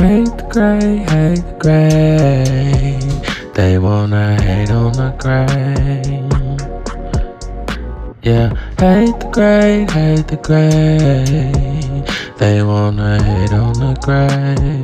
Hate the gray, hate the gray. They wanna hate on the gray. Yeah, hate the gray, hate the gray. They wanna hate on the gray.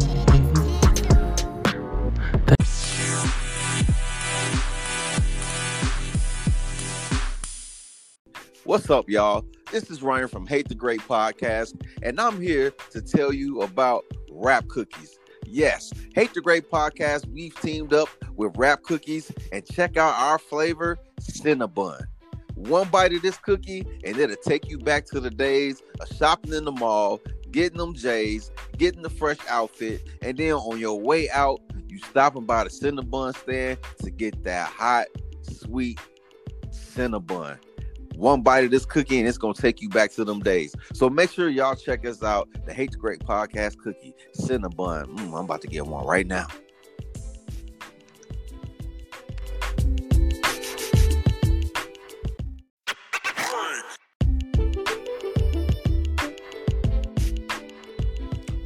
What's up, y'all? This is Ryan from Hate the Great Podcast, and I'm here to tell you about Rap Cookies. Yes, Hate the Great Podcast, we've teamed up with Rap Cookies, and check out our flavor, Cinnabon. One bite of this cookie, and it'll take you back to the days of shopping in the mall, getting them J's, getting the fresh outfit, and then on your way out, you stopping by the Cinnabon stand to get that hot, sweet Cinnabon one bite of this cookie and it's gonna take you back to them days. So make sure y'all check us out. The Hate the Great Podcast Cookie Cinnabon. Mm, I'm about to get one right now.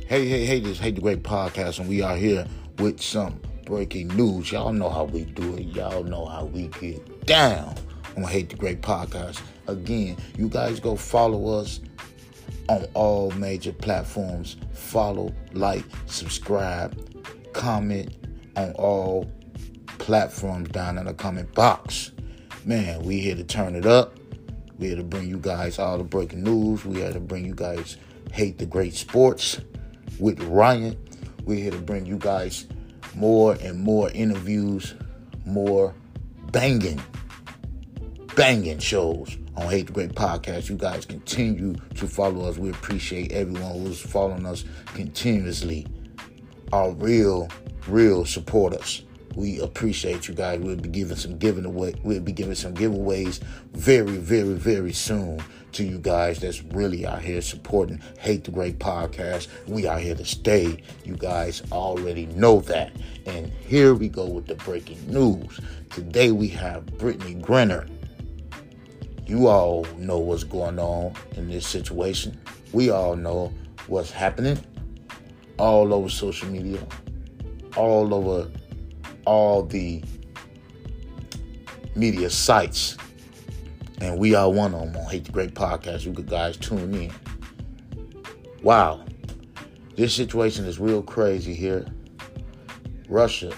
Hey, hey, hey, this Hate the Great Podcast, and we are here with some breaking news. Y'all know how we do it. Y'all know how we get down on Hate the Great Podcast. Again, you guys go follow us on all major platforms. Follow, like, subscribe, comment on all platforms down in the comment box. Man, we here to turn it up. We here to bring you guys all the breaking news. We here to bring you guys Hate the Great Sports with Ryan. We're here to bring you guys more and more interviews, more banging, banging shows on Hate the Great Podcast. You guys continue to follow us. We appreciate everyone who's following us continuously. Our real, real supporters. We appreciate you guys. We'll be giving some giving away. We'll be giving some giveaways very, very, very soon to you guys that's really out here supporting Hate the Great Podcast. We are here to stay. You guys already know that. And here we go with the breaking news. Today we have Brittney Griner. You all know what's going on in this situation. We all know what's happening all over social media, all over all the media sites and we are one of them on Hate the Great Podcast. You guys tune in. Wow. This situation is real crazy here. Russia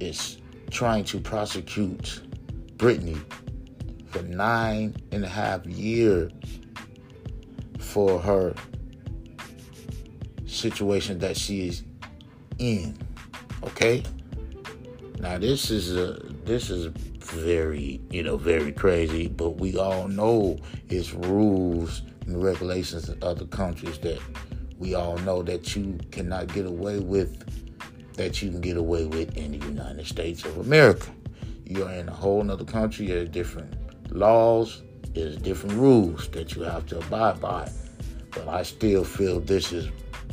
is trying to prosecute Brittney for nine and a half years for her situation that she is in. Okay? Now this is a this is very, you know, very crazy, but we all know it's rules and regulations in other countries that we all know that you cannot get away with that you can get away with in the United States of America. You're in a whole nother country, a different laws, there's different rules that you have to abide by. But I still feel this is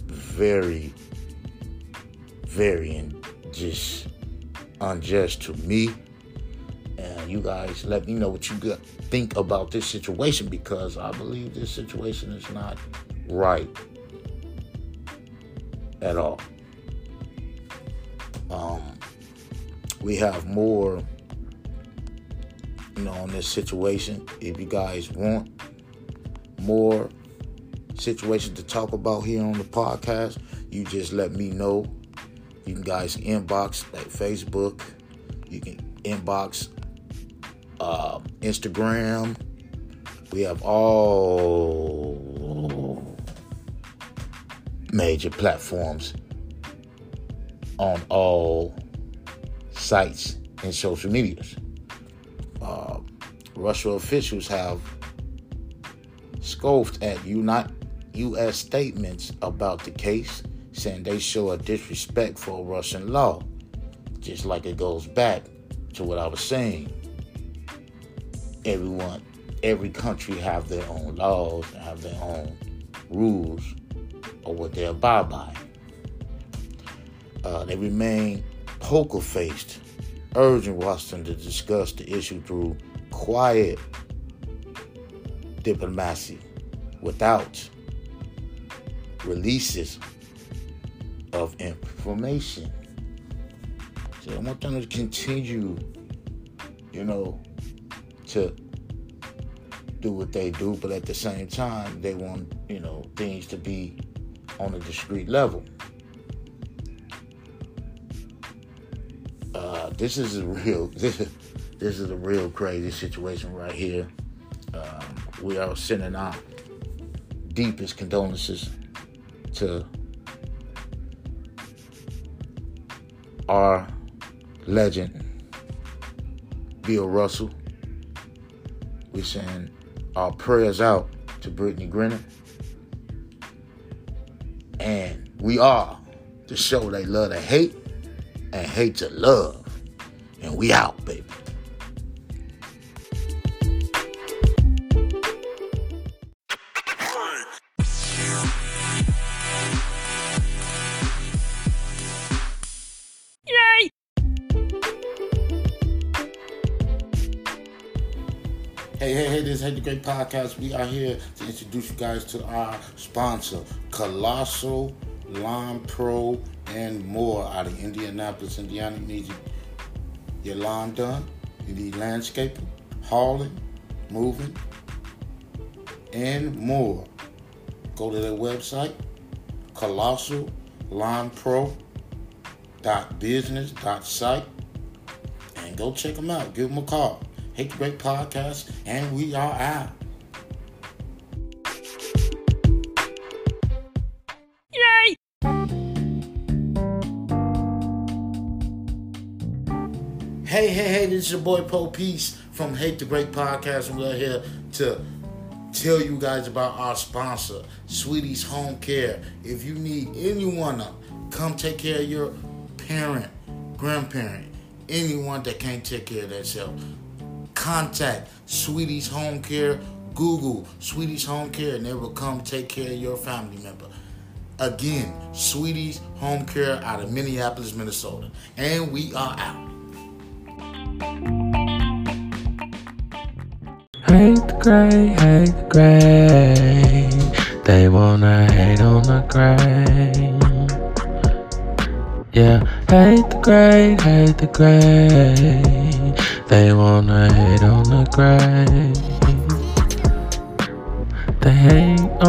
very, very just unjust to me and you guys let me know what you think about this situation because I believe this situation is not right at all. Um, we have more, you know, on this situation. If you guys want more situations to talk about here on the podcast, you just let me know. You can guys inbox at Facebook. You can inbox uh, Instagram. We have all major platforms on all sites and social medias. Uh, Russia officials have scoffed at U.S. statements about the case, saying they show a disrespect for Russian law, just like it goes back to what I was saying everyone, every country have their own laws, have their own rules, or what they abide by. Uh, they remain poker faced, urging Washington to discuss the issue through quiet diplomacy without releases of information. So I want them to continue, you know, to do what they do, but at the same time, they want, you know, things to be on a discreet level. Uh, this is a real, this is, this is a real crazy situation right here. Um, we are sending our deepest condolences to our legend, Bill Russell. We send our prayers out to Brittney Griner. And we are the show they love to hate and hate to love. And we out, baby. Hey, hey, hey, this is Hate the Great Podcast. We are here to introduce you guys to our sponsor, Colossal Lawn Pro and more out of Indianapolis, Indiana. You need your lawn done, you need landscaping, hauling, moving, and more. Go to their website, Colossal Lawn Pro business.site and go check them out. Give them a call. Hate the Great Podcast, and we are out. Hey, hey, hey, this is your boy Poe Peace from Hate the Great Podcast, we're here to tell you guys about our sponsor, Sweetie's Home Care. If you need anyone to come take care of your parent, grandparent, anyone that can't take care of themselves, contact Sweetie's Home Care. Google Sweetie's Home Care and they will come take care of your family member. Again, Sweetie's Home Care out of Minneapolis, Minnesota. And we are out. Hate the gray, hate the gray. They wanna hate on the gray. Yeah, hate the gray, hate the gray. They wanna hate on the gray. They hate on